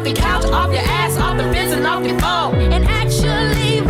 off your couch, off your ass, off the fence, and off your phone. And actually.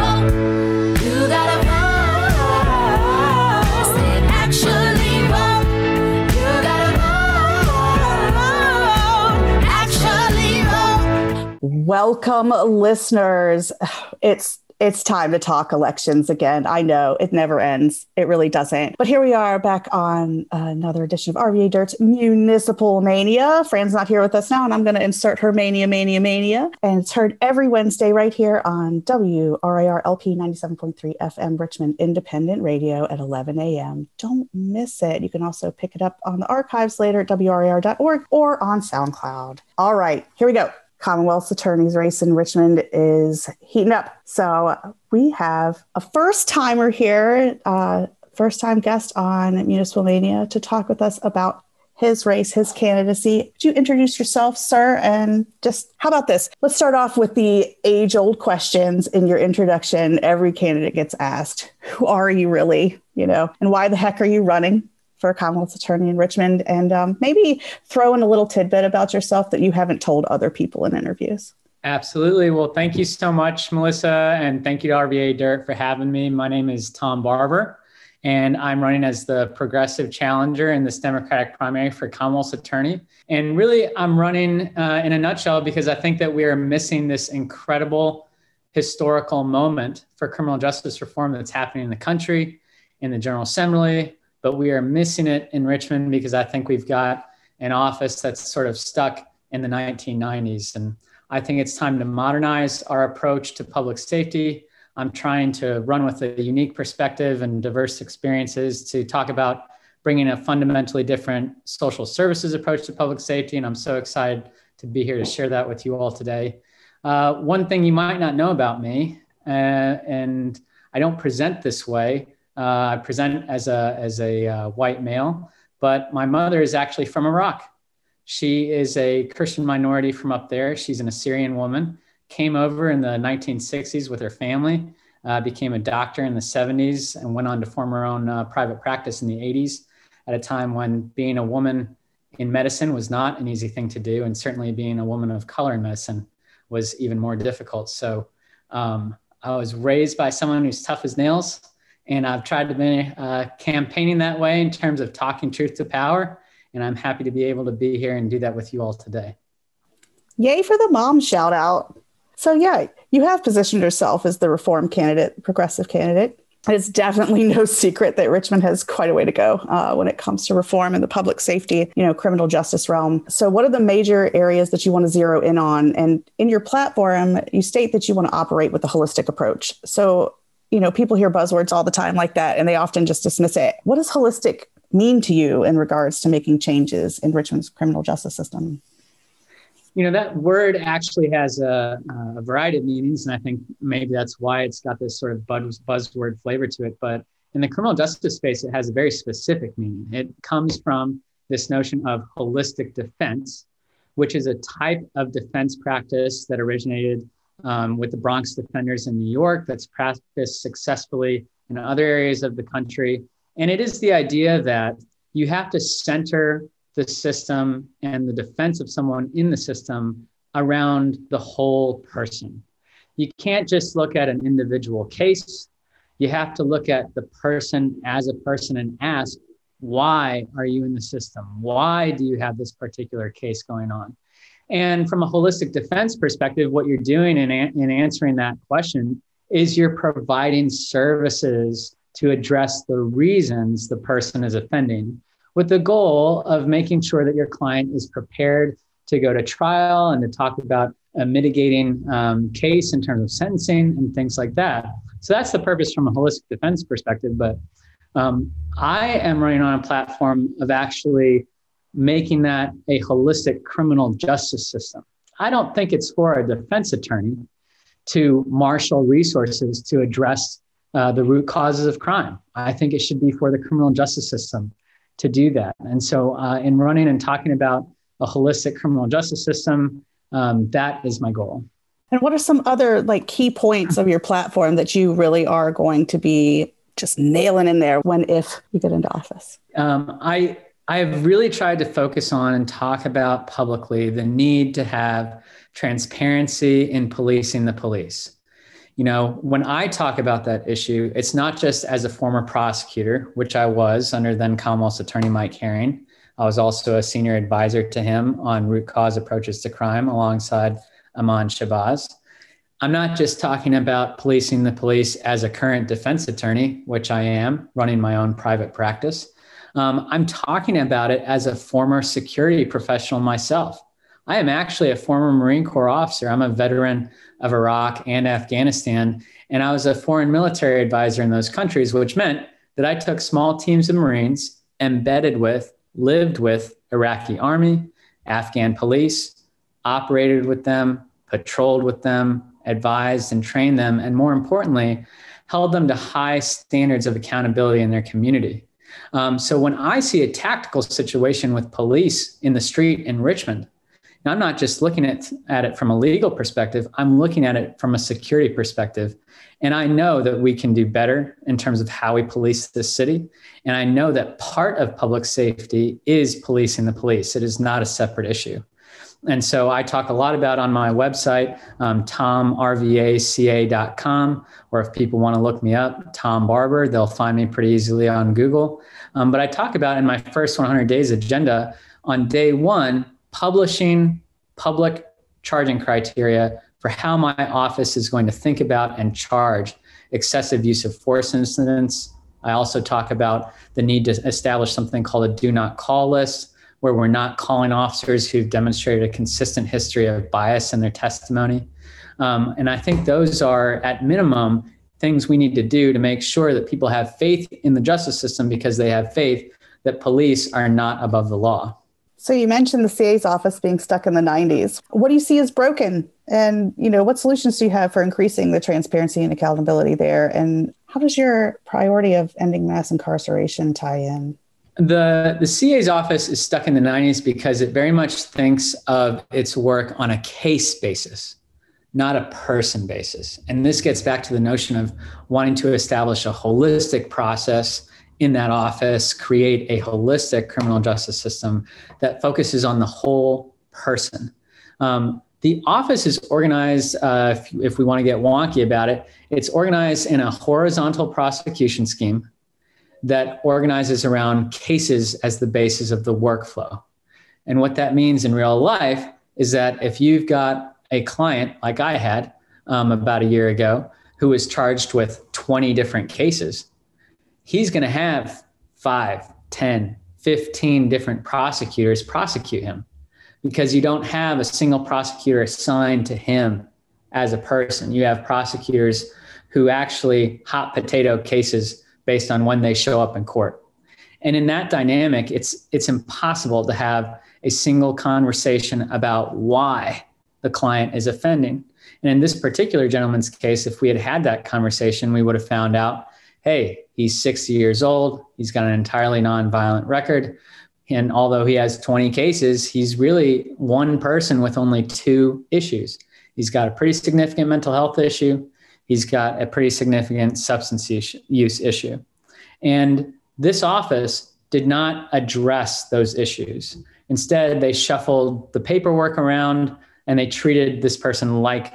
Actually vote. Welcome, listeners. It's it's time to talk elections again. I know it never ends. It really doesn't. But here we are back on another edition of RVA Dirt's Municipal Mania. Fran's not here with us now, and I'm going to insert her Mania, Mania, Mania. And it's heard every Wednesday right here on WRIR LP 97.3 FM Richmond Independent Radio at 11 a.m. Don't miss it. You can also pick it up on the archives later at WRIR.org or on SoundCloud. All right, here we go. Commonwealth's attorneys race in Richmond is heating up. So we have a first timer here, uh, first time guest on Municipal Mania to talk with us about his race, his candidacy. Could you introduce yourself, sir? And just how about this? Let's start off with the age old questions in your introduction. Every candidate gets asked Who are you really? You know, and why the heck are you running? for a Commonwealth's attorney in Richmond, and um, maybe throw in a little tidbit about yourself that you haven't told other people in interviews. Absolutely. Well, thank you so much, Melissa, and thank you to RVA Dirt for having me. My name is Tom Barber, and I'm running as the progressive challenger in this Democratic primary for Commonwealth's attorney. And really, I'm running uh, in a nutshell because I think that we are missing this incredible historical moment for criminal justice reform that's happening in the country, in the General Assembly, but we are missing it in Richmond because I think we've got an office that's sort of stuck in the 1990s. And I think it's time to modernize our approach to public safety. I'm trying to run with a unique perspective and diverse experiences to talk about bringing a fundamentally different social services approach to public safety. And I'm so excited to be here to share that with you all today. Uh, one thing you might not know about me, uh, and I don't present this way, uh, I present as a, as a uh, white male, but my mother is actually from Iraq. She is a Christian minority from up there. She's an Assyrian woman, came over in the 1960s with her family, uh, became a doctor in the 70s, and went on to form her own uh, private practice in the 80s at a time when being a woman in medicine was not an easy thing to do, and certainly being a woman of color in medicine was even more difficult. So um, I was raised by someone who's tough as nails and I've tried to be uh, campaigning that way in terms of talking truth to power. And I'm happy to be able to be here and do that with you all today. Yay for the mom shout out. So, yeah, you have positioned yourself as the reform candidate, progressive candidate. It's definitely no secret that Richmond has quite a way to go uh, when it comes to reform in the public safety, you know, criminal justice realm. So, what are the major areas that you want to zero in on? And in your platform, you state that you want to operate with a holistic approach. So, you know, people hear buzzwords all the time like that and they often just dismiss it. What does holistic mean to you in regards to making changes in Richmond's criminal justice system? You know, that word actually has a, a variety of meanings, and I think maybe that's why it's got this sort of buzz, buzzword flavor to it. But in the criminal justice space, it has a very specific meaning. It comes from this notion of holistic defense, which is a type of defense practice that originated um, with the Bronx Defenders in New York that's practiced successfully in other areas of the country. And it is the idea that you have to center the system and the defense of someone in the system around the whole person. You can't just look at an individual case. You have to look at the person as a person and ask, why are you in the system? Why do you have this particular case going on? And from a holistic defense perspective, what you're doing in, in answering that question is you're providing services to address the reasons the person is offending with the goal of making sure that your client is prepared to go to trial and to talk about a mitigating um, case in terms of sentencing and things like that. So that's the purpose from a holistic defense perspective. But um, I am running on a platform of actually making that a holistic criminal justice system. I don't think it's for a defense attorney to marshal resources to address uh, the root causes of crime. I think it should be for the criminal justice system to do that. And so, uh, in running and talking about a holistic criminal justice system, um, that is my goal. And what are some other like key points of your platform that you really are going to be just nailing in there when if you get into office? Um, I I have really tried to focus on and talk about publicly the need to have transparency in policing the police. You know, when I talk about that issue, it's not just as a former prosecutor, which I was under then Commonwealth's attorney Mike Herring. I was also a senior advisor to him on root cause approaches to crime alongside Iman Shabazz. I'm not just talking about policing the police as a current defense attorney, which I am running my own private practice. Um, I'm talking about it as a former security professional myself. I am actually a former Marine Corps officer. I'm a veteran of Iraq and Afghanistan, and I was a foreign military advisor in those countries, which meant that I took small teams of Marines, embedded with, lived with Iraqi army, Afghan police, operated with them, patrolled with them, advised and trained them, and more importantly, held them to high standards of accountability in their community. Um, so when I see a tactical situation with police in the street in Richmond, I'm not just looking at, at it from a legal perspective, I'm looking at it from a security perspective. And I know that we can do better in terms of how we police this city. And I know that part of public safety is policing the police, it is not a separate issue. And so I talk a lot about on my website, um, tomrvaca.com, or if people want to look me up, Tom Barber, they'll find me pretty easily on Google. Um, but I talk about in my first 100 days agenda on day one, publishing public charging criteria for how my office is going to think about and charge excessive use of force incidents. I also talk about the need to establish something called a do not call list where we're not calling officers who've demonstrated a consistent history of bias in their testimony. Um, and I think those are, at minimum, things we need to do to make sure that people have faith in the justice system because they have faith that police are not above the law. So you mentioned the CA's office being stuck in the 90s. What do you see as broken? And you know, what solutions do you have for increasing the transparency and accountability there? And how does your priority of ending mass incarceration tie in? The, the CA's office is stuck in the 90s because it very much thinks of its work on a case basis, not a person basis. And this gets back to the notion of wanting to establish a holistic process in that office, create a holistic criminal justice system that focuses on the whole person. Um, the office is organized, uh, if, if we want to get wonky about it, it's organized in a horizontal prosecution scheme that organizes around cases as the basis of the workflow. And what that means in real life is that if you've got a client like I had um, about a year ago who was charged with 20 different cases, he's going to have five, 10, 15 different prosecutors prosecute him because you don't have a single prosecutor assigned to him as a person. You have prosecutors who actually hot potato cases based on when they show up in court. And in that dynamic, it's it's impossible to have a single conversation about why the client is offending. And in this particular gentleman's case, if we had had that conversation, we would have found out, hey, he's 60 years old, he's got an entirely nonviolent record, and although he has 20 cases, he's really one person with only two issues. He's got a pretty significant mental health issue he's got a pretty significant substance use issue. And this office did not address those issues. Instead, they shuffled the paperwork around and they treated this person like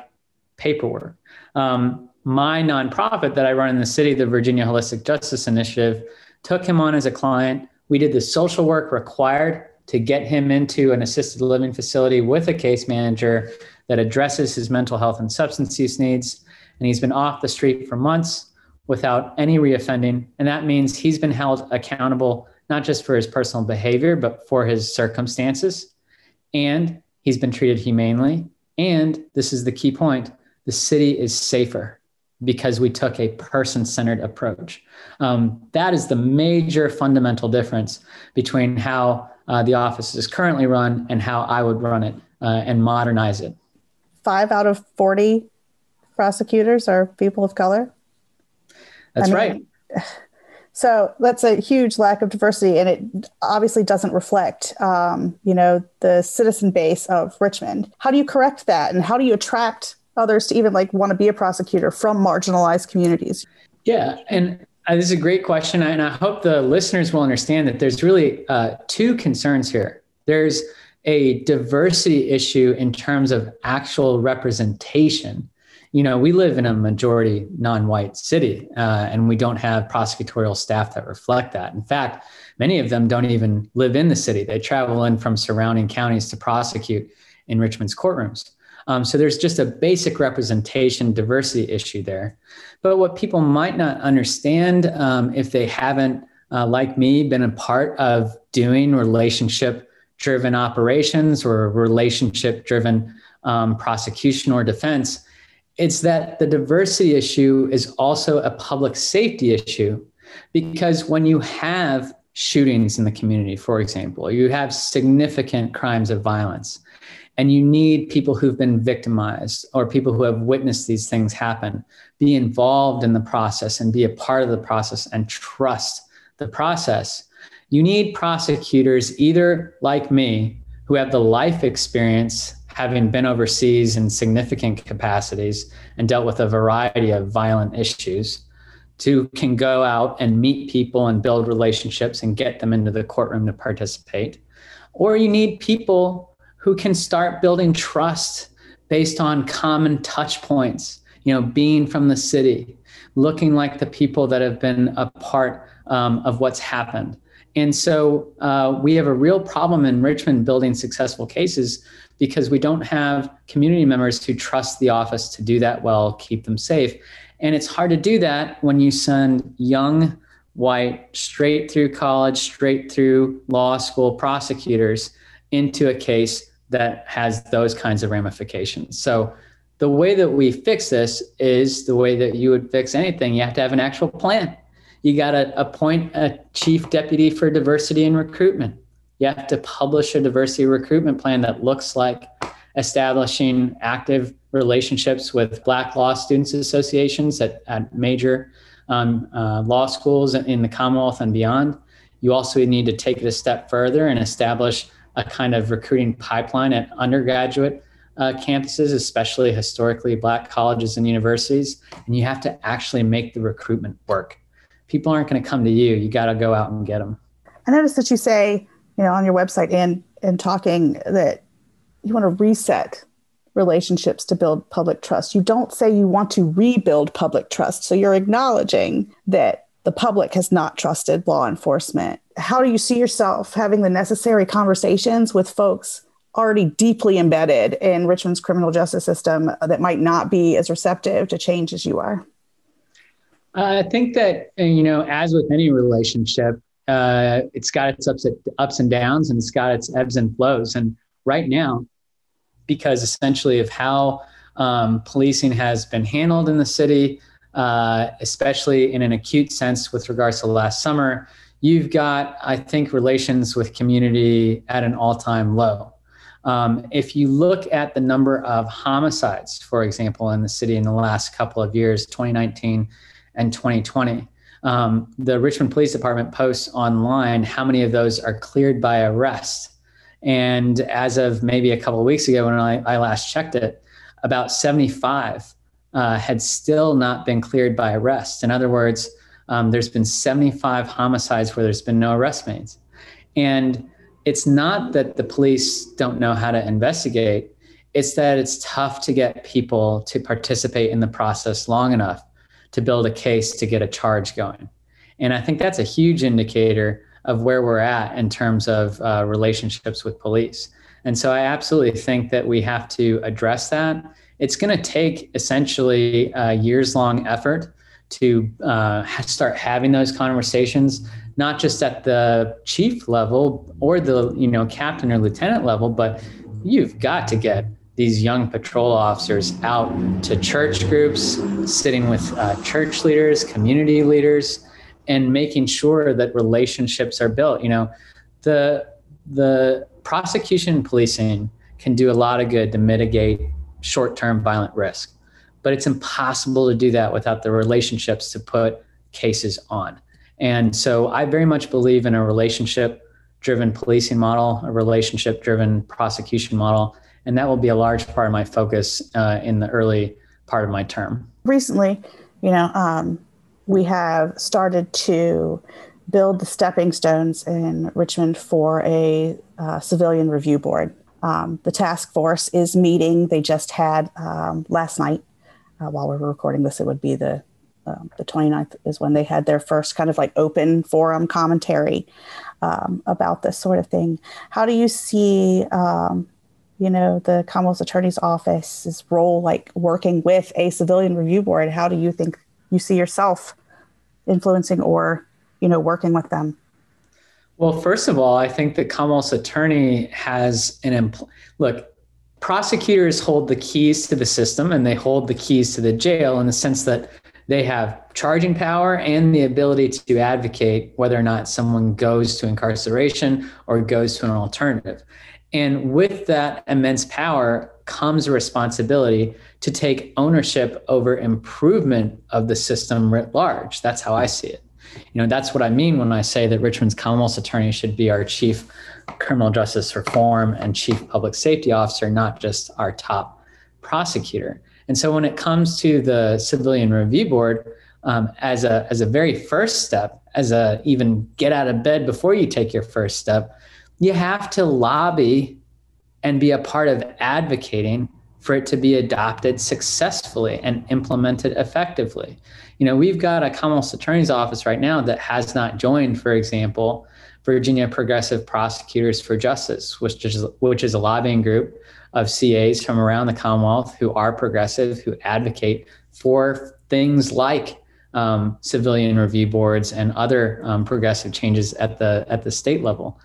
paperwork. Um, my nonprofit that I run in the city, the Virginia Holistic Justice Initiative, took him on as a client. We did the social work required to get him into an assisted living facility with a case manager that addresses his mental health and substance use needs and he's been off the street for months without any reoffending. And that means he's been held accountable not just for his personal behavior, but for his circumstances. And he's been treated humanely. And this is the key point the city is safer because we took a person centered approach. Um, that is the major fundamental difference between how uh, the office is currently run and how I would run it uh, and modernize it. Five out of 40 prosecutors are people of color. That's I mean, right. So that's a huge lack of diversity, and it obviously doesn't reflect, um, you know, the citizen base of Richmond. How do you correct that, and how do you attract others to even like want to be a prosecutor from marginalized communities? Yeah, and Uh, this is a great question, and I hope the listeners will understand that there's really uh, two concerns here. There's a diversity issue in terms of actual representation. You know, we live in a majority non white city, uh, and we don't have prosecutorial staff that reflect that. In fact, many of them don't even live in the city, they travel in from surrounding counties to prosecute in Richmond's courtrooms. Um, so there's just a basic representation diversity issue there. But what people might not understand um, if they haven't, uh, like me, been a part of doing relationship driven operations or relationship driven um, prosecution or defense, it's that the diversity issue is also a public safety issue because when you have shootings in the community, for example, you have significant crimes of violence and you need people who've been victimized or people who have witnessed these things happen. Be involved in the process and be a part of the process and trust the process. You need prosecutors either like me who have the life experience having been overseas in significant capacities and dealt with a variety of violent issues to can go out and meet people and build relationships and get them into the courtroom to participate. Or you need people who can start building trust based on common touch points, you know, being from the city, looking like the people that have been a part um, of what's happened. And so uh, we have a real problem in Richmond building successful cases because we don't have community members who trust the office to do that well, keep them safe. And it's hard to do that when you send young, white, straight through college, straight through law school prosecutors into a case that has those kinds of ramifications. So the way that we fix this is the way that you would fix anything. You have to have an actual plan. You got to appoint a chief deputy for diversity and recruitment. You have to publish a diversity recruitment plan that looks like establishing active relationships with Black Law Students Associations at, at major um, uh, law schools in the Commonwealth and beyond. You also need to take it a step further and establish a kind of recruiting pipeline at undergraduate uh, campuses, especially historically black colleges and universities. And you have to actually make the recruitment work. People aren't going to come to you. You got to go out and get them. I noticed that you say, you know, on your website and and talking that you want to reset relationships to build public trust. You don't say you want to rebuild public trust. So you're acknowledging that the public has not trusted law enforcement how do you see yourself having the necessary conversations with folks already deeply embedded in Richmond's criminal justice system that might not be as receptive to change as you are? I think that you know, as with any relationship, uh, it's got its ups, ups and downs, and it's got its ebbs and flows. And right now, because essentially of how um, policing has been handled in the city, uh, especially in an acute sense with regards to last summer, you've got, I think, relations with community at an all time low. Um, if you look at the number of homicides, for example, in the city in the last couple of years, 2019 and 2020, um, the Richmond Police Department posts online how many of those are cleared by arrest. And as of maybe a couple of weeks ago, when I, I last checked it, about 75 uh, had still not been cleared by arrest. In other words, um, there's been 75 homicides where there's been no arrest made. And it's not that the police don't know how to investigate, it's that it's tough to get people to participate in the process long enough to build a case to get a charge going. And I think that's a huge indicator of where we're at in terms of uh, relationships with police. And so I absolutely think that we have to address that. It's going to take essentially a years long effort to uh, start having those conversations, not just at the chief level or the you know captain or lieutenant level, but you've got to get these young patrol officers out to church groups, sitting with uh, church leaders, community leaders, and making sure that relationships are built. You know, the the prosecution policing can do a lot of good to mitigate short-term violent risk but it's impossible to do that without the relationships to put cases on. And so I very much believe in a relationship driven policing model, a relationship driven prosecution model. And that will be a large part of my focus uh, in the early part of my term. Recently, you know, um, we have started to build the stepping stones in Richmond for a uh, civilian review board. Um, the task force is meeting. They just had um, last night, uh, while we are recording this, it would be the um, the 29th is when they had their first kind of like open forum commentary um, about this sort of thing. How do you see, um, you know, the Commonwealth Attorney's Office's role, like working with a civilian review board? How do you think you see yourself influencing or, you know, working with them? Well, first of all, I think the Commonwealth's attorney has an impl- look. Prosecutors hold the keys to the system, and they hold the keys to the jail in the sense that they have charging power and the ability to advocate whether or not someone goes to incarceration or goes to an alternative. And with that immense power comes a responsibility to take ownership over improvement of the system writ large. That's how I see it. You know, that's what I mean when I say that Richmond's Commonwealth's attorney should be our chief criminal justice reform and chief public safety officer, not just our top prosecutor. And so when it comes to the civilian review board, um, as a as a very first step, as a even get out of bed before you take your first step, you have to lobby and be a part of advocating for it to be adopted successfully and implemented effectively. You know, we've got a Commonwealth Attorney's Office right now that has not joined, for example, Virginia Progressive Prosecutors for Justice, which is which is a lobbying group of CAs from around the Commonwealth who are progressive, who advocate for things like um, civilian review boards and other um, progressive changes at the at the state level.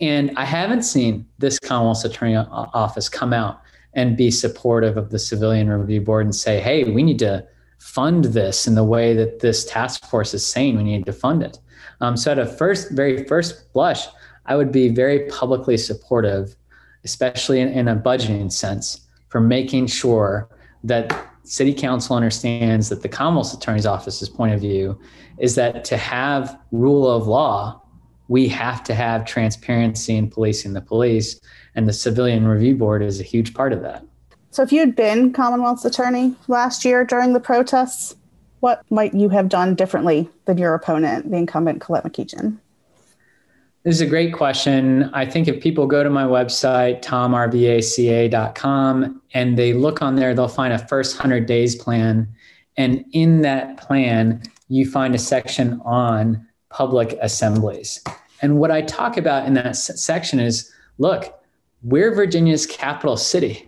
And I haven't seen this Commonwealth Attorney Office come out and be supportive of the civilian review board and say, "Hey, we need to fund this in the way that this task force is saying we need to fund it." Um, so, at a first, very first blush, I would be very publicly supportive especially in, in a budgeting sense, for making sure that city council understands that the Commonwealth Attorney's Office's point of view is that to have rule of law, we have to have transparency in policing the police, and the Civilian Review Board is a huge part of that. So, if you had been Commonwealth's attorney last year during the protests, what might you have done differently than your opponent, the incumbent Colette McEachin? This is a great question. I think if people go to my website, tomrvaca.com, and they look on there, they'll find a first 100 days plan. And in that plan, you find a section on public assemblies. And what I talk about in that section is look, we're Virginia's capital city.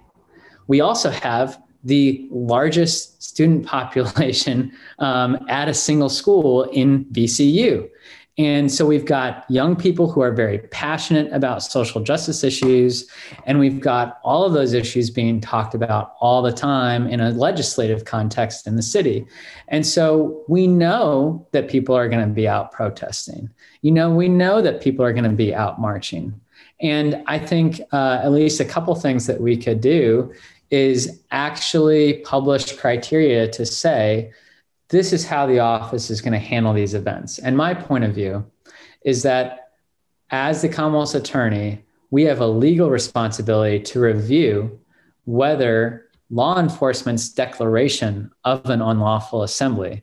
We also have the largest student population um, at a single school in VCU. And so we've got young people who are very passionate about social justice issues, and we've got all of those issues being talked about all the time in a legislative context in the city. And so we know that people are going to be out protesting. You know, we know that people are going to be out marching. And I think uh, at least a couple things that we could do is actually publish criteria to say, this is how the office is going to handle these events. And my point of view is that as the Commonwealth's attorney, we have a legal responsibility to review whether law enforcement's declaration of an unlawful assembly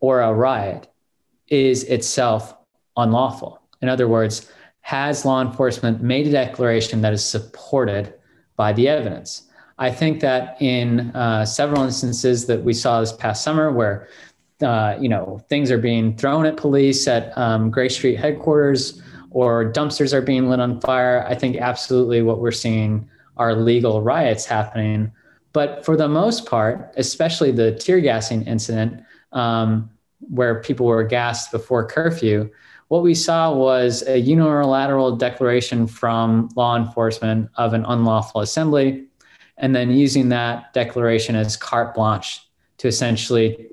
or a riot is itself unlawful. In other words, has law enforcement made a declaration that is supported by the evidence? I think that in uh, several instances that we saw this past summer, where uh, you know things are being thrown at police at um, Grace Street headquarters, or dumpsters are being lit on fire, I think absolutely what we're seeing are legal riots happening. But for the most part, especially the tear gassing incident, um, where people were gassed before curfew, what we saw was a unilateral declaration from law enforcement of an unlawful assembly and then using that declaration as carte blanche to essentially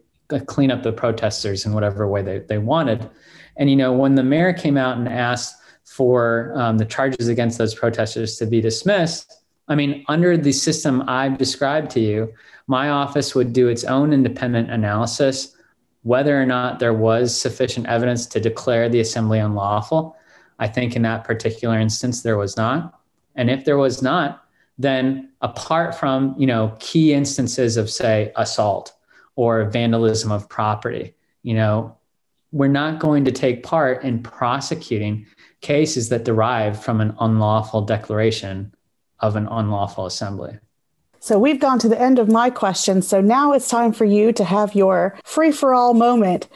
clean up the protesters in whatever way they, they wanted. And, you know, when the mayor came out and asked for um, the charges against those protesters to be dismissed, I mean, under the system I've described to you, my office would do its own independent analysis whether or not there was sufficient evidence to declare the assembly unlawful. I think in that particular instance, there was not. And if there was not, then apart from you know key instances of say assault or vandalism of property you know, we're not going to take part in prosecuting cases that derive from an unlawful declaration of an unlawful assembly. So we've gone to the end of my questions. So now it's time for you to have your free for all moment.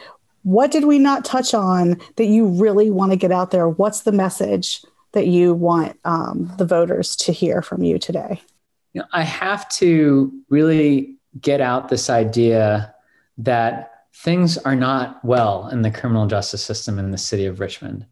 What did we not touch on that you really want to get out there? What's the message that you want um, the voters to hear from you today? You know, I have to really get out this idea that things are not well in the criminal justice system in the city of Richmond.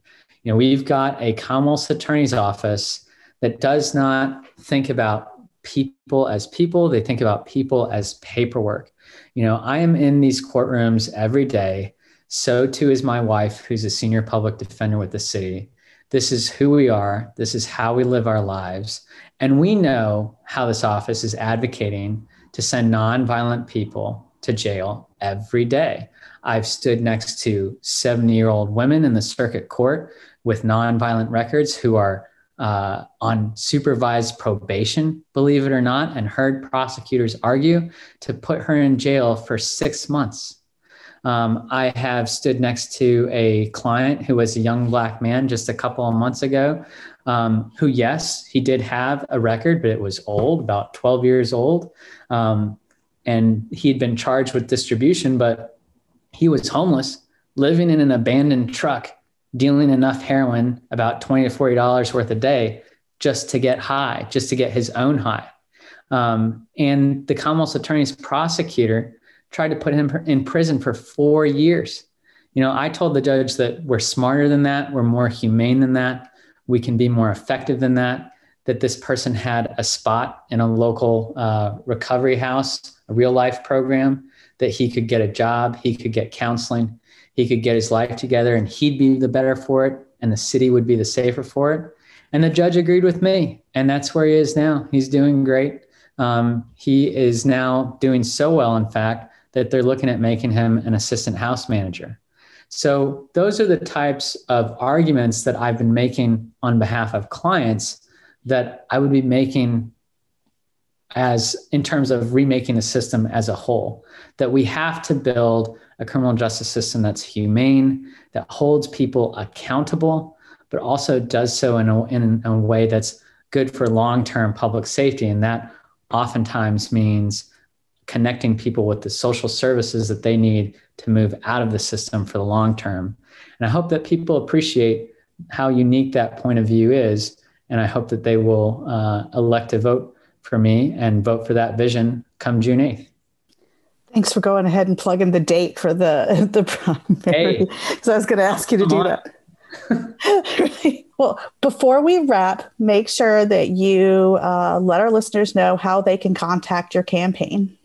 You know, we've got a Commonwealth Attorney's Office that does not think about people as people, they think about people as paperwork. You know, I am in these courtrooms every day. So too is my wife, who's a senior public defender with the city. This is who we are. This is how we live our lives. And we know how this office is advocating to send nonviolent people to jail every day. I've stood next to 70 year old women in the circuit court with nonviolent records who are uh, on supervised probation, believe it or not, and heard prosecutors argue to put her in jail for six months. Um, I have stood next to a client who was a young black man just a couple of months ago, um, who, yes, he did have a record, but it was old, about 12 years old. Um, and he'd been charged with distribution, but he was homeless, living in an abandoned truck dealing enough heroin, about 20 to $40 worth a day, just to get high, just to get his own high. Um, and the Commonwealth's attorney's prosecutor tried to put him in prison for four years. You know, I told the judge that we're smarter than that, we're more humane than that, we can be more effective than that. That this person had a spot in a local uh, recovery house, a real life program, that he could get a job, he could get counseling, he could get his life together and he'd be the better for it and the city would be the safer for it and the judge agreed with me and that's where he is now he's doing great um, he is now doing so well in fact that they're looking at making him an assistant house manager so those are the types of arguments that i've been making on behalf of clients that i would be making as in terms of remaking the system as a whole that we have to build a criminal justice system that's humane, that holds people accountable, but also does so in a, in a way that's good for long term public safety. And that oftentimes means connecting people with the social services that they need to move out of the system for the long term. And I hope that people appreciate how unique that point of view is. And I hope that they will uh, elect to vote for me and vote for that vision come June 8th. Thanks for going ahead and plugging the date for the the primary. Because hey, I was going to ask you to do on. that. well, before we wrap, make sure that you uh, let our listeners know how they can contact your campaign.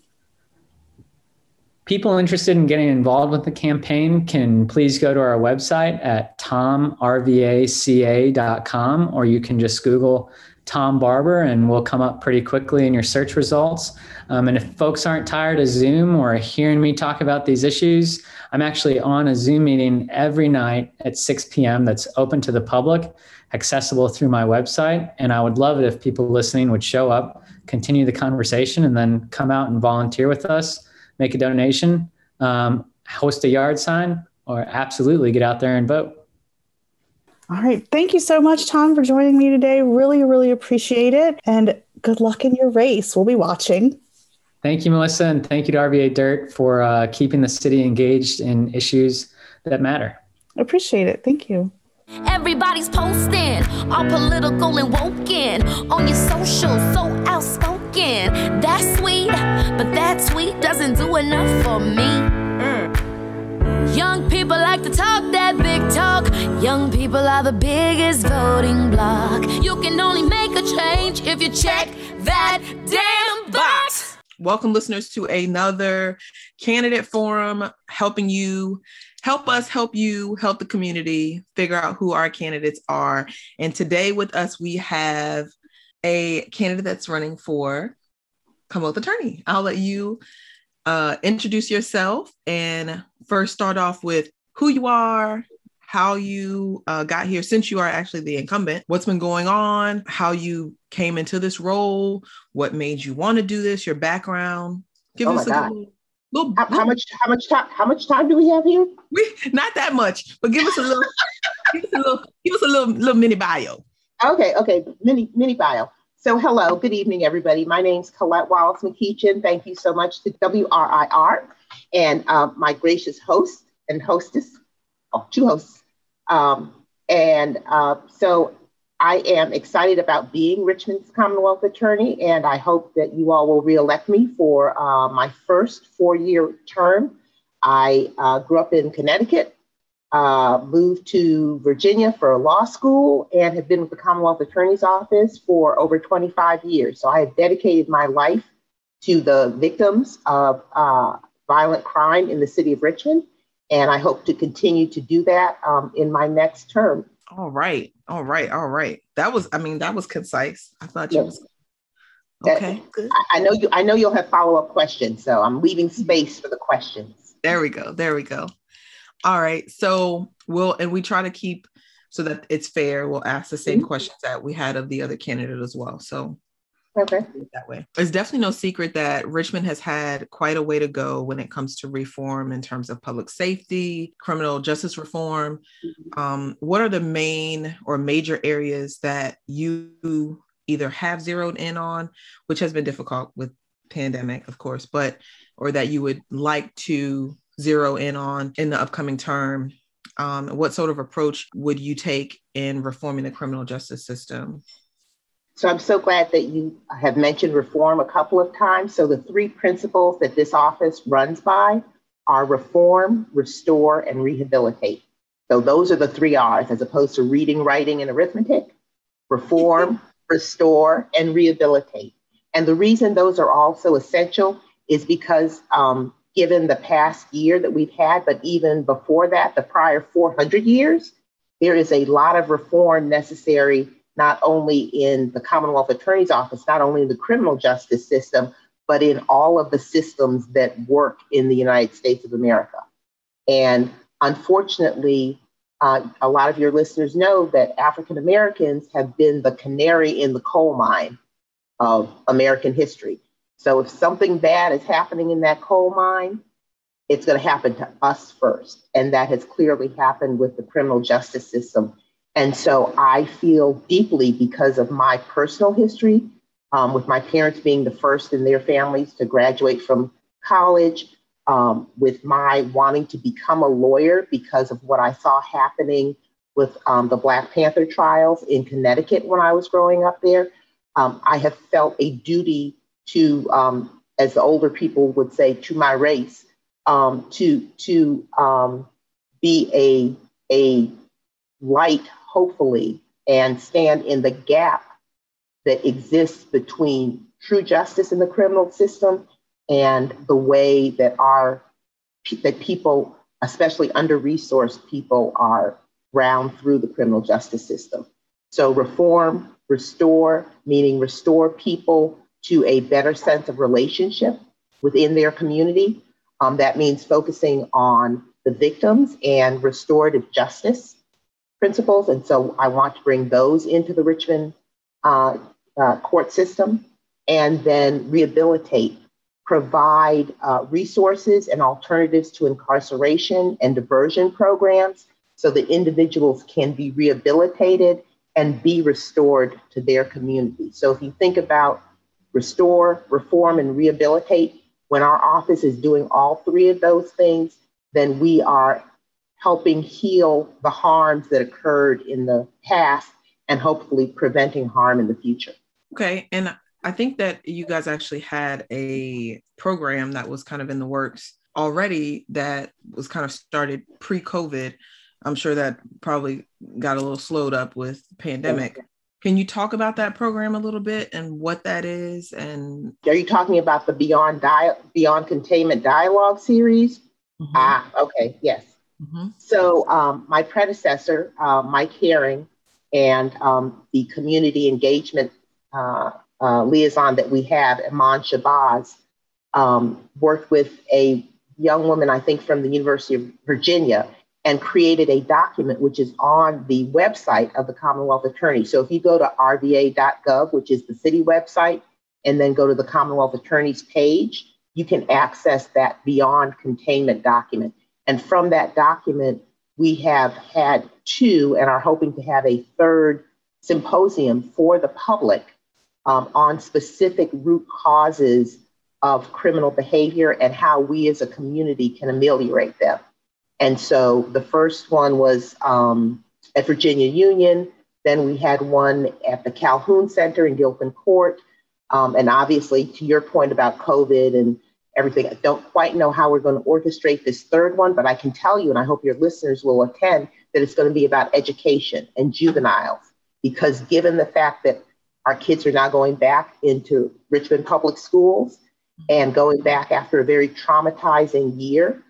People interested in getting involved with the campaign can please go to our website at tomrvaca.com or you can just Google Tom Barber, and we'll come up pretty quickly in your search results. Um, and if folks aren't tired of Zoom or hearing me talk about these issues, I'm actually on a Zoom meeting every night at 6 p.m. that's open to the public, accessible through my website. And I would love it if people listening would show up, continue the conversation, and then come out and volunteer with us, make a donation, um, host a yard sign, or absolutely get out there and vote. All right. Thank you so much, Tom, for joining me today. Really, really appreciate it. And good luck in your race. We'll be watching. Thank you, Melissa. And thank you to RVA Dirt for uh, keeping the city engaged in issues that matter. I appreciate it. Thank you. Everybody's posting, all political and woken on your social, so outspoken. That's sweet, but that sweet doesn't do enough for me. Mm. Young people like to talk that big talk. Young people are the biggest voting bloc. You can only make a change if you check that damn box. Welcome, listeners, to another candidate forum helping you help us help you help the community figure out who our candidates are. And today with us, we have a candidate that's running for Commonwealth Attorney. I'll let you uh, introduce yourself and first start off with who you are, how you uh, got here since you are actually the incumbent, what's been going on, how you came into this role, what made you want to do this, your background. Give oh us a God. Little, how, how, much? How much time? How much time do we have here? We not that much, but give us a little. give us a little. Give us a little little mini bio. Okay. Okay. Mini mini bio. So hello. Good evening, everybody. My name's Colette Wallace McEachin. Thank you so much to WRIR and uh, my gracious host and hostess. Oh, two hosts. Um, and uh, so I am excited about being Richmond's Commonwealth Attorney, and I hope that you all will reelect me for uh, my first four year term. I uh, grew up in Connecticut, uh, moved to Virginia for law school, and have been with the Commonwealth Attorney's Office for over 25 years. So I have dedicated my life to the victims of uh, violent crime in the city of Richmond, and I hope to continue to do that um, in my next term. All right. All right. All right. That was, I mean, that was concise. I thought you yes. was okay. Good. I, I know you I know you'll have follow-up questions. So I'm leaving space for the questions. There we go. There we go. All right. So we'll and we try to keep so that it's fair. We'll ask the same mm-hmm. questions that we had of the other candidate as well. So Okay. That way. It's definitely no secret that Richmond has had quite a way to go when it comes to reform in terms of public safety, criminal justice reform. Mm-hmm. Um, what are the main or major areas that you either have zeroed in on, which has been difficult with pandemic, of course, but or that you would like to zero in on in the upcoming term? Um, what sort of approach would you take in reforming the criminal justice system? So I'm so glad that you have mentioned reform a couple of times. So the three principles that this office runs by are reform, restore, and rehabilitate. So those are the three R's as opposed to reading, writing, and arithmetic. Reform, restore, and rehabilitate. And the reason those are all so essential is because um, given the past year that we've had, but even before that, the prior 400 years, there is a lot of reform necessary not only in the Commonwealth Attorney's Office, not only in the criminal justice system, but in all of the systems that work in the United States of America. And unfortunately, uh, a lot of your listeners know that African Americans have been the canary in the coal mine of American history. So if something bad is happening in that coal mine, it's going to happen to us first. And that has clearly happened with the criminal justice system and so I feel deeply because of my personal history, um, with my parents being the first in their families to graduate from college, um, with my wanting to become a lawyer because of what I saw happening with um, the Black Panther trials in Connecticut when I was growing up there. Um, I have felt a duty to, um, as the older people would say, to my race, um, to to be a a light hopefully, and stand in the gap that exists between true justice in the criminal system and the way that our that people, especially under-resourced people, are round through the criminal justice system. So reform, restore, meaning restore people to a better sense of relationship within their community. Um, that means focusing on the victims and restorative justice principles. And so I want to bring those into the Richmond uh, uh, court system and then rehabilitate, provide uh, resources and alternatives to incarceration and diversion programs so that individuals can be rehabilitated and be restored to their community. So if you think about restore, reform, and rehabilitate, when our office is doing all three of those things, then we are helping heal the harms that occurred in the past and hopefully preventing harm in the future. Okay. And I think that you guys actually had a program that was kind of in the works already that was kind of started pre COVID. I'm sure that probably got a little slowed up with pandemic. Can you talk about that program a little bit and what that is? And are you talking about the Beyond Di- Beyond Containment Dialogue series? Mm-hmm. Ah, okay, yes. Mm-hmm. So um, my predecessor, uh, Mike Herring, and um, the community engagement uh, uh, liaison that we have, Iman Shabazz, um, worked with a young woman, I think from the University of Virginia, and created a document which is on the website of the Commonwealth Attorney. So if you go to rva.gov, which is the city website, and then go to the Commonwealth Attorney's page, you can access that beyond containment document. And from that document, we have had two and are hoping to have a third symposium for the public um, on specific root causes of criminal behavior and how we as a community can ameliorate them. And so the first one was um, at Virginia Union. Then we had one at the Calhoun Center in Gilpin Court. Um, and obviously, to your point about COVID and everything, I don't quite know how we're going to orchestrate this third one, but I can tell you, and I hope your listeners will attend, that it's going to be about education and juveniles. Because given the fact that our kids are now going back into Richmond public schools and going back after a very traumatizing year,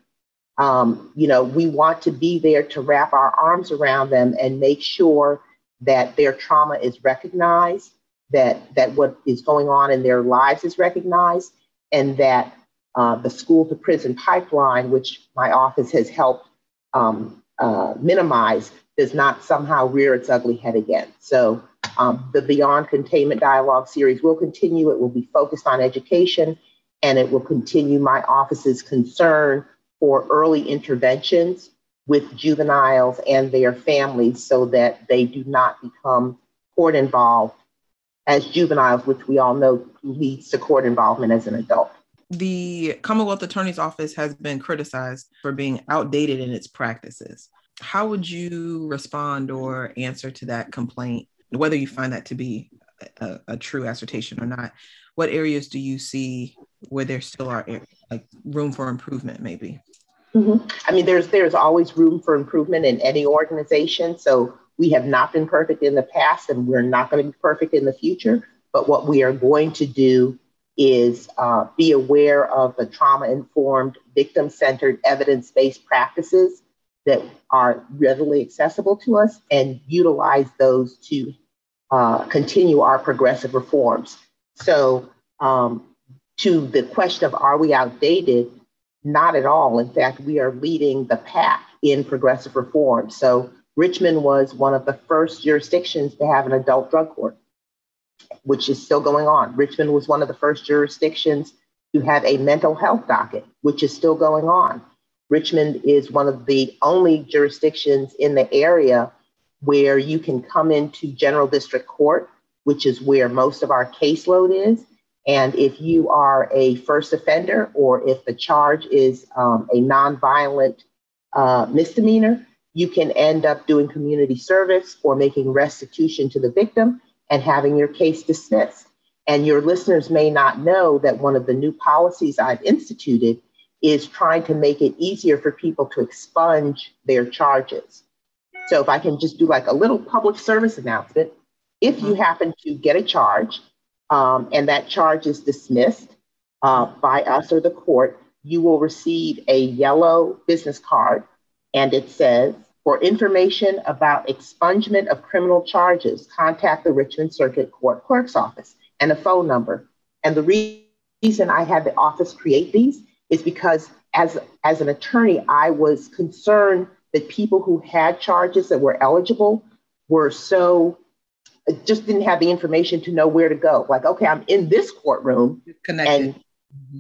um, you know, we want to be there to wrap our arms around them and make sure that their trauma is recognized, that that what is going on in their lives is recognized, and that uh, the school to prison pipeline, which my office has helped um, uh, minimize, does not somehow rear its ugly head again. So um, the Beyond Containment Dialogue series will continue. It will be focused on education, and it will continue my office's concern for early interventions with juveniles and their families so that they do not become court involved as juveniles, which we all know leads to court involvement as an adult. The Commonwealth Attorney's Office has been criticized for being outdated in its practices. How would you respond or answer to that complaint, whether you find that to be a, a true assertion or not? What areas do you see where there still are like room for improvement, maybe? Mm-hmm. I mean, there's there's always room for improvement in any organization. So we have not been perfect in the past, and we're not going to be perfect in the future. But what we are going to do is uh, be aware of the trauma-informed, victim-centered, evidence-based practices that are readily accessible to us, and utilize those to uh, continue our progressive reforms. So, um, to the question of are we outdated? Not at all. In fact, we are leading the pack in progressive reform. So Richmond was one of the first jurisdictions to have an adult drug court, which is still going on. Richmond was one of the first jurisdictions to have a mental health docket, which is still going on. Richmond is one of the only jurisdictions in the area where you can come into general district court, which is where most of our caseload is, and if you are a first offender or if the charge is um, a nonviolent uh, misdemeanor, you can end up doing community service or making restitution to the victim and having your case dismissed. And your listeners may not know that one of the new policies I've instituted is trying to make it easier for people to expunge their charges. So if I can just do like a little public service announcement, if you mm-hmm. happen to get a charge um, and that charge is dismissed uh, by us or the court, you will receive a yellow business card and it says, for information about expungement of criminal charges, contact the Richmond Circuit Court Clerk's Office and a phone number. And the re- reason I had the office create these is because as, as an attorney, I was concerned that people who had charges that were eligible were so just didn't have the information to know where to go. Like, okay, I'm in this courtroom. Connected. And,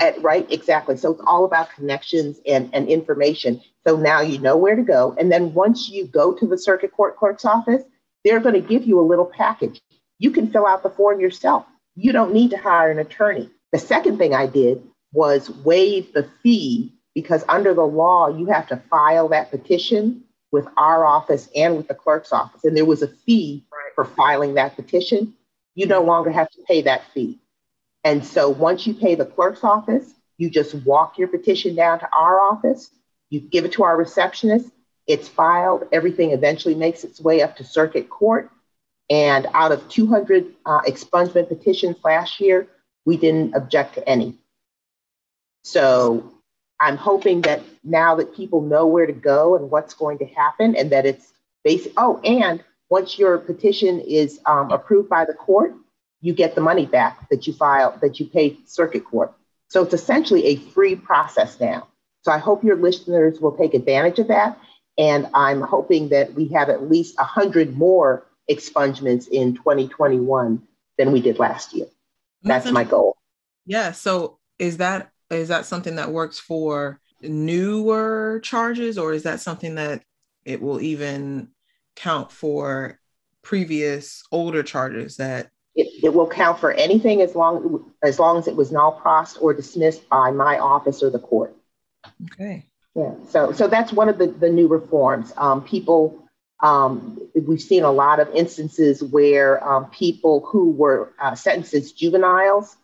at, right, exactly. So it's all about connections and, and information. So now you know where to go. And then once you go to the circuit court clerk's office, they're going to give you a little package. You can fill out the form yourself. You don't need to hire an attorney. The second thing I did was waive the fee because under the law, you have to file that petition with our office and with the clerk's office. And there was a fee for filing that petition. You no longer have to pay that fee. And so once you pay the clerk's office, you just walk your petition down to our office, you give it to our receptionist, it's filed, everything eventually makes its way up to circuit court. And out of 200 uh, expungement petitions last year, we didn't object to any. So I'm hoping that now that people know where to go and what's going to happen, and that it's basic. Oh, and once your petition is um, approved by the court, you get the money back that you filed, that you paid circuit court. So it's essentially a free process now. So I hope your listeners will take advantage of that. And I'm hoping that we have at least 100 more expungements in 2021 than we did last year. That's my goal. Yeah. So is that is that something that works for newer charges, or is that something that it will even count for previous older charges that it, it will count for anything as long as long as it was nolle pros or dismissed by my office or the court. Okay. Yeah. So so that's one of the, the new reforms. Um, people um, we've seen a lot of instances where um, people who were uh, sentenced as juveniles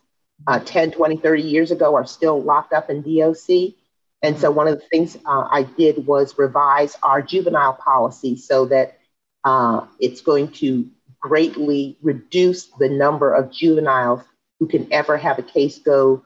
uh, 10, 20, 30 years ago are still locked up in DOC. And so one of the things uh, I did was revise our juvenile policy so that uh, it's going to greatly reduce the number of juveniles who can ever have a case go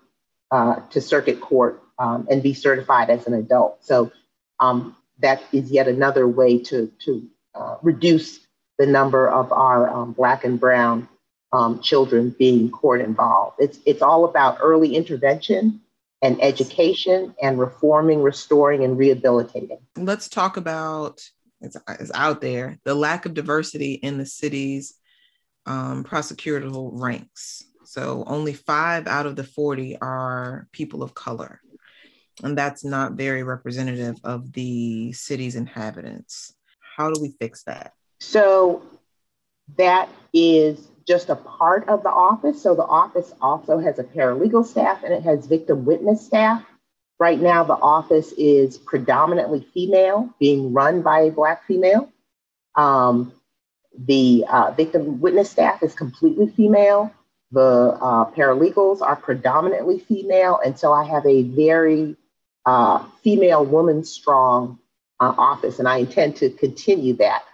uh, to circuit court um, and be certified as an adult. So um, that is yet another way to, to uh, reduce the number of our um, Black and Brown um, children being court involved. It's, it's all about early intervention and education and reforming, restoring, and rehabilitating. Let's talk about it's, it's out there the lack of diversity in the city's um, prosecutorial ranks. So only five out of the 40 are people of color. And that's not very representative of the city's inhabitants. How do we fix that? So that is just a part of the office. So the office also has a paralegal staff and it has victim witness staff. Right now, the office is predominantly female, being run by a Black female. Um, the uh, victim witness staff is completely female. The uh, paralegals are predominantly female. And so I have a very uh, female woman strong uh, office, and I intend to continue that.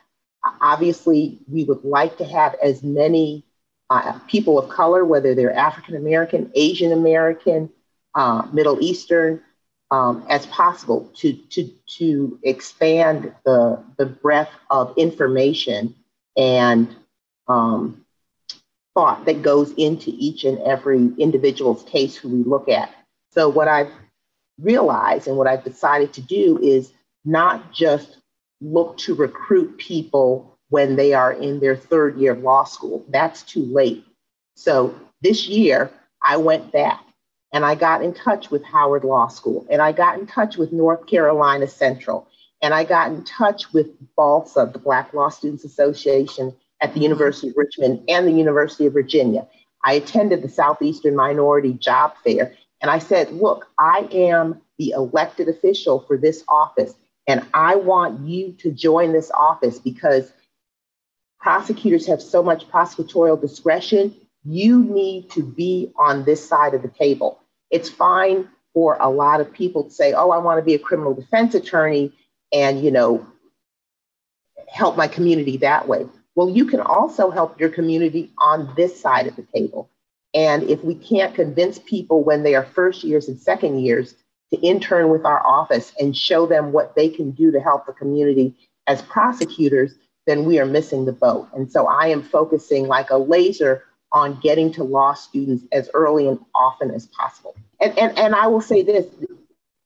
Obviously, we would like to have as many uh, people of color, whether they're African American, Asian American, uh, Middle Eastern, um, as possible to, to, to expand the, the breadth of information and um, thought that goes into each and every individual's case who we look at. So, what I've realized and what I've decided to do is not just look to recruit people when they are in their third year of law school. That's too late. So this year, I went back and I got in touch with Howard Law School and I got in touch with North Carolina Central and I got in touch with BALSA, the Black Law Students Association at the University of Richmond and the University of Virginia. I attended the Southeastern Minority Job Fair and I said, look, I am the elected official for this office and I want you to join this office because prosecutors have so much prosecutorial discretion. You need to be on this side of the table. It's fine for a lot of people to say, oh, I want to be a criminal defense attorney and, you know, help my community that way. Well, you can also help your community on this side of the table. And if we can't convince people when they are first years and second years to intern with our office and show them what they can do to help the community as prosecutors, then we are missing the boat. And so I am focusing like a laser on getting to law students as early and often as possible. And, and, and I will say this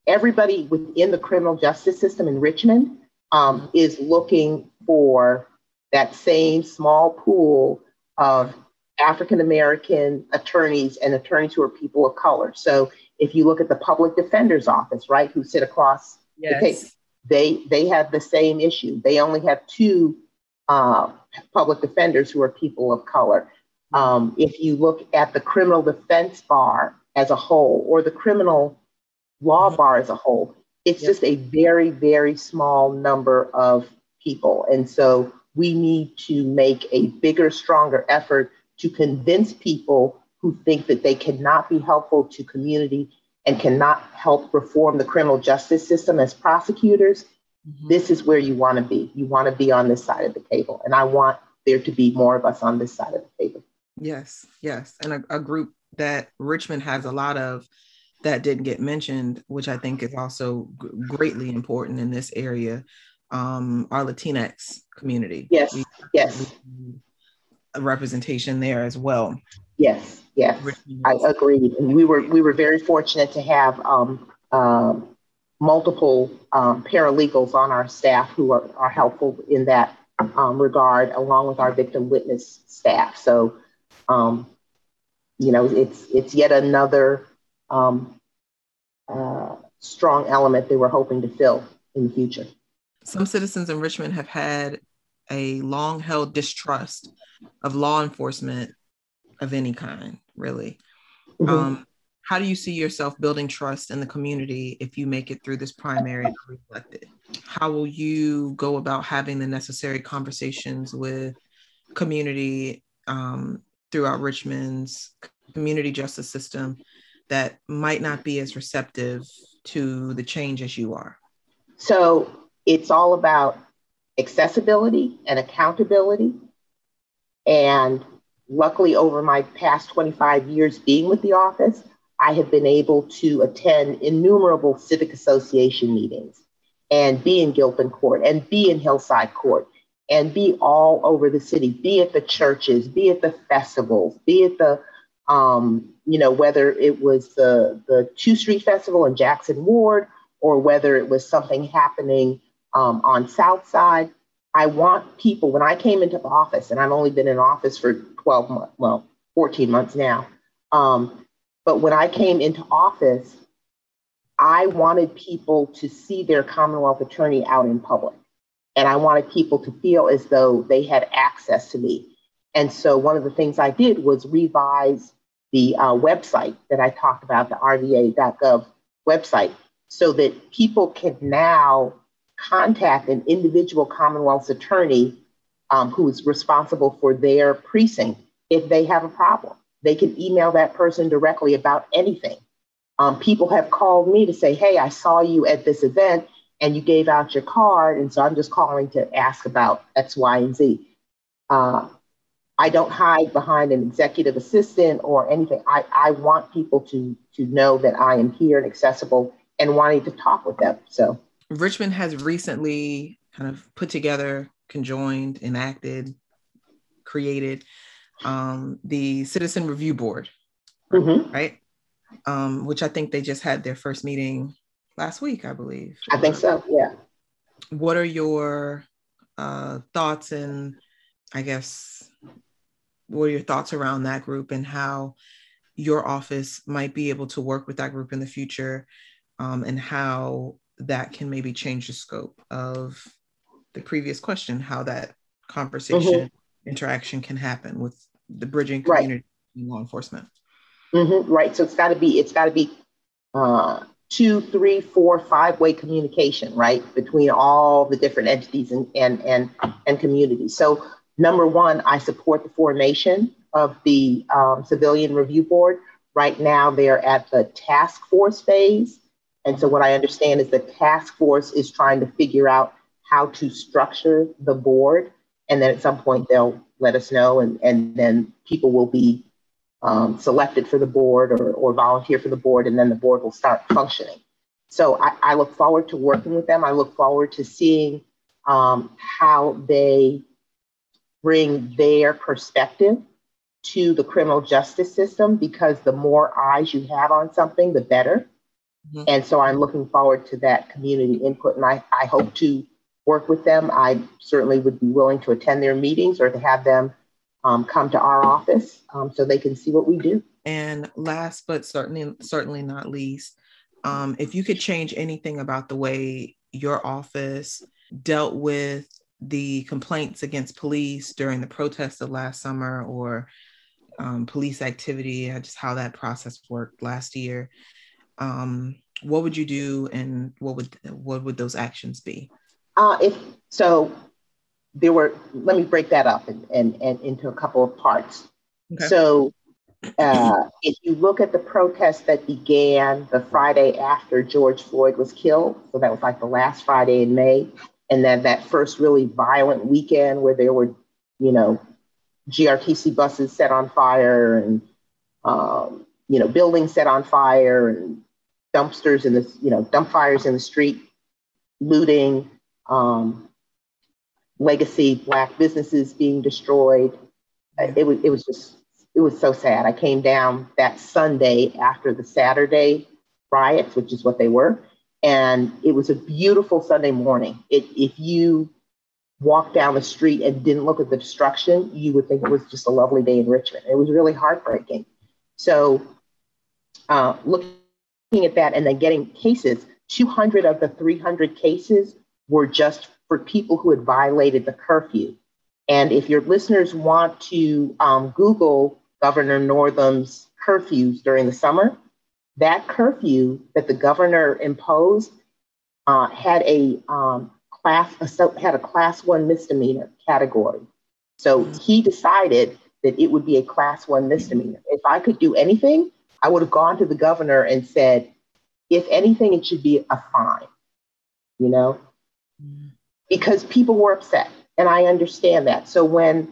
everybody within the criminal justice system in Richmond um, is looking for that same small pool of African American attorneys and attorneys who are people of color. So if you look at the public defender's office, right, who sit across yes. the case, they they have the same issue. They only have two uh, public defenders who are people of color. Um, if you look at the criminal defense bar as a whole or the criminal law mm-hmm. bar as a whole, it's yep. just a very, very small number of people. And so we need to make a bigger, stronger effort to convince people who think that they cannot be helpful to community and cannot help reform the criminal justice system as prosecutors Mm-hmm. This is where you want to be. You want to be on this side of the table. And I want there to be more of us on this side of the table. Yes, yes. And a, a group that Richmond has a lot of that didn't get mentioned, which I think is also g- greatly important in this area, um, our Latinx community. Yes, yes. A representation there as well. Yes, yes. I agree. And we were we were very fortunate to have um, um, multiple um, paralegals on our staff who are, are helpful in that um, regard, along with our victim witness staff. So, um, you know, it's it's yet another um, uh, strong element they were hoping to fill in the future. Some citizens in Richmond have had a long held distrust of law enforcement of any kind, really. Mm-hmm. Um, how do you see yourself building trust in the community if you make it through this primary elected? How will you go about having the necessary conversations with community um, throughout Richmond's community justice system that might not be as receptive to the change as you are? So it's all about accessibility and accountability. And luckily, over my past 25 years being with the office, I have been able to attend innumerable civic association meetings and be in Gilpin Court and be in Hillside Court and be all over the city, be at the churches, be at the festivals, be at the, um, you know, whether it was the, the Two Street Festival in Jackson Ward or whether it was something happening um, on South Side. I want people, when I came into office, and I've only been in office for 12 months, well, 14 months now, um, but when I came into office, I wanted people to see their Commonwealth attorney out in public. And I wanted people to feel as though they had access to me. And so one of the things I did was revise the uh, website that I talked about, the rva.gov website, so that people can now contact an individual Commonwealth's attorney um, who is responsible for their precinct if they have a problem. They can email that person directly about anything. Um, people have called me to say, hey, I saw you at this event and you gave out your card. And so I'm just calling to ask about X, Y, and Z. Uh, I don't hide behind an executive assistant or anything. I, I want people to, to know that I am here and accessible and wanting to talk with them. So Richmond has recently kind of put together, conjoined, enacted, created um, the Citizen Review Board, mm-hmm. right? Um, which I think they just had their first meeting last week, I believe. I think so, yeah. What are your uh, thoughts and I guess what are your thoughts around that group and how your office might be able to work with that group in the future um, and how that can maybe change the scope of the previous question, how that conversation mm-hmm. interaction can happen with the bridging community right. law enforcement. Mm-hmm, right. So it's got to be it's got to be uh, two, three, four, five way communication, right, between all the different entities and and and and communities. So number one, I support the formation of the um, Civilian Review Board. Right now, they're at the task force phase, and so what I understand is the task force is trying to figure out how to structure the board, and then at some point they'll let us know, and, and then people will be um, selected for the board or, or volunteer for the board, and then the board will start functioning. So I, I look forward to working with them. I look forward to seeing um, how they bring their perspective to the criminal justice system because the more eyes you have on something, the better. Mm-hmm. And so I'm looking forward to that community input. And I, I hope to work with them. I certainly would be willing to attend their meetings or to have them um, come to our office um, so they can see what we do. And last but certainly certainly not least, um, if you could change anything about the way your office dealt with the complaints against police during the protests of last summer or um, police activity, uh, just how that process worked last year, um, what would you do and what would what would those actions be? Uh, if so, there were. Let me break that up and, and, and into a couple of parts. Okay. So, uh, if you look at the protests that began the Friday after George Floyd was killed, so that was like the last Friday in May, and then that first really violent weekend where there were, you know, GRTC buses set on fire and um, you know buildings set on fire and dumpsters in the you know dump fires in the street, looting, um, legacy black businesses being destroyed. It was it was just it was so sad. I came down that Sunday after the Saturday riots, which is what they were, and it was a beautiful Sunday morning. It, if you walked down the street and didn't look at the destruction, you would think it was just a lovely day in Richmond. It was really heartbreaking. So, uh, looking looking at that and then getting cases, 200 of the 300 cases were just for people who had violated the curfew. And if your listeners want to um, Google Governor Northam's curfews during the summer, that curfew that the governor imposed uh, had a um, class had a class one misdemeanor category. So he decided that it would be a class one misdemeanor. If I could do anything, I would have gone to the governor and said, if anything, it should be a fine, you know, because people were upset. And I understand that. So when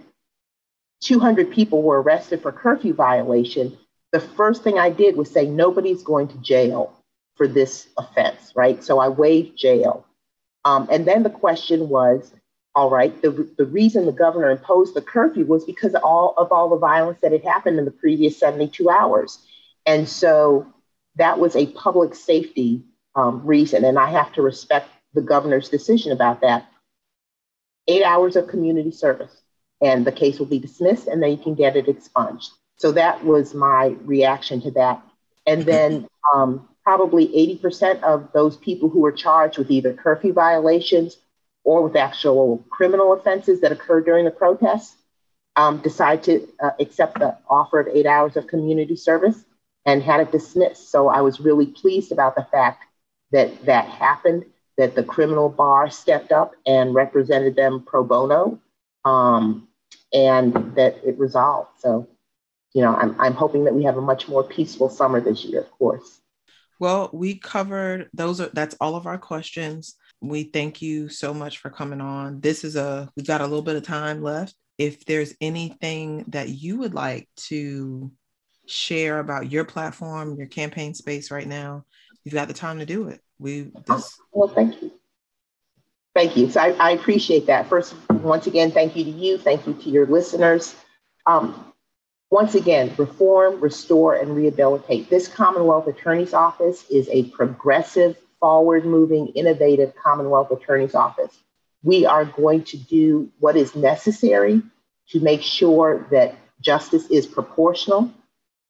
200 people were arrested for curfew violation, the first thing I did was say, nobody's going to jail for this offense, right? So I waived jail. Um, and then the question was, all right, the, the reason the governor imposed the curfew was because of all of all the violence that had happened in the previous 72 hours. And so that was a public safety um, reason. And I have to respect the governor's decision about that. Eight hours of community service, and the case will be dismissed, and then you can get it expunged. So that was my reaction to that. And then um, probably 80% of those people who were charged with either curfew violations or with actual criminal offenses that occurred during the protests um, decide to uh, accept the offer of eight hours of community service and had it dismissed. So I was really pleased about the fact that that happened, that the criminal bar stepped up and represented them pro bono, um, and that it resolved. So, you know, I'm, I'm hoping that we have a much more peaceful summer this year, of course. Well, we covered those are that's all of our questions. We thank you so much for coming on. This is a we've got a little bit of time left. If there's anything that you would like to share about your platform, your campaign space right now, you've got the time to do it. We this well, thank you. Thank you. So I, I appreciate that. First, once again, thank you to you. Thank you to your listeners. Um, once again, reform, restore, and rehabilitate. This Commonwealth Attorney's Office is a progressive, forward moving, innovative Commonwealth Attorney's Office. We are going to do what is necessary to make sure that justice is proportional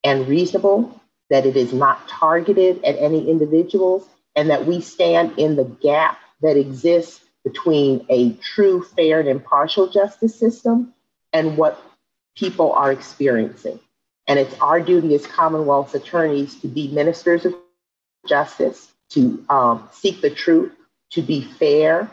and reasonable, that it is not targeted at any individuals, and that we stand in the gap that exists between a true, fair, and impartial justice system and what people are experiencing. And it's our duty as Commonwealth attorneys to be ministers of justice, to um, seek the truth, to be fair,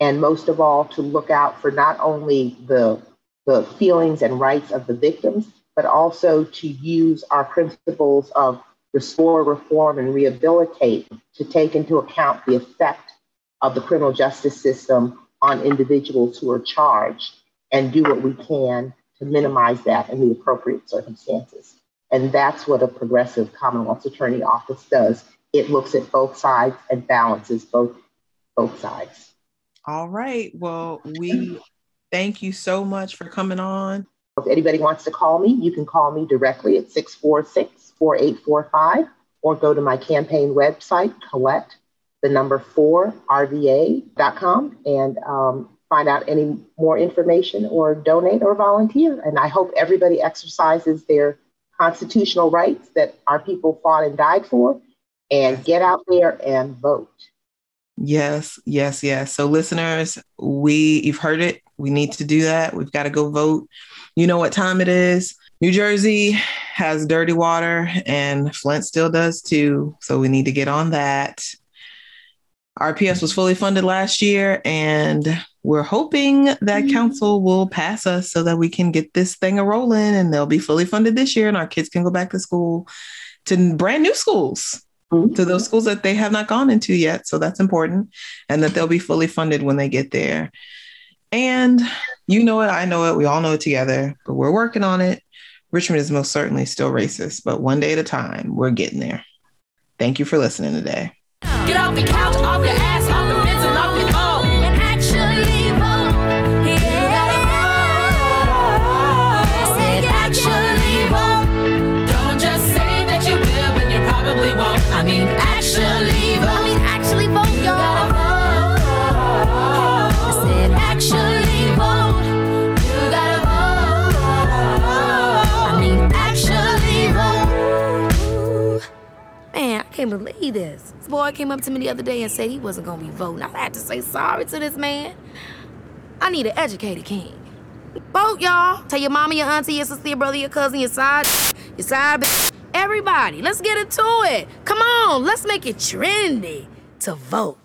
and most of all, to look out for not only the, the feelings and rights of the victims, but also to use our principles of restore, reform, and rehabilitate to take into account the effect of the criminal justice system on individuals who are charged and do what we can to minimize that in the appropriate circumstances. And that's what a progressive Commonwealth Attorney Office does. It looks at both sides and balances both both sides. All right. Well, we thank you so much for coming on. If anybody wants to call me, you can call me directly at 646 4845 or go to my campaign website, Colette, the number four, RVA.com, and um, find out any more information or donate or volunteer. And I hope everybody exercises their constitutional rights that our people fought and died for and get out there and vote. Yes, yes, yes. So listeners, we you've heard it. We need to do that. We've got to go vote. You know what time it is. New Jersey has dirty water and Flint still does too. So we need to get on that. RPS was fully funded last year and we're hoping that mm-hmm. council will pass us so that we can get this thing a rolling and they'll be fully funded this year and our kids can go back to school to brand new schools mm-hmm. to those schools that they have not gone into yet so that's important and that they'll be fully funded when they get there and you know it i know it we all know it together but we're working on it. Richmond is most certainly still racist but one day at a time we're getting there. Thank you for listening today can't believe this. This boy came up to me the other day and said he wasn't gonna be voting. I had to say sorry to this man. I need an educated king. Vote, y'all. Tell your mama, your auntie, your sister, your brother, your cousin, your side, your side. Everybody, let's get into it. Come on, let's make it trendy to vote.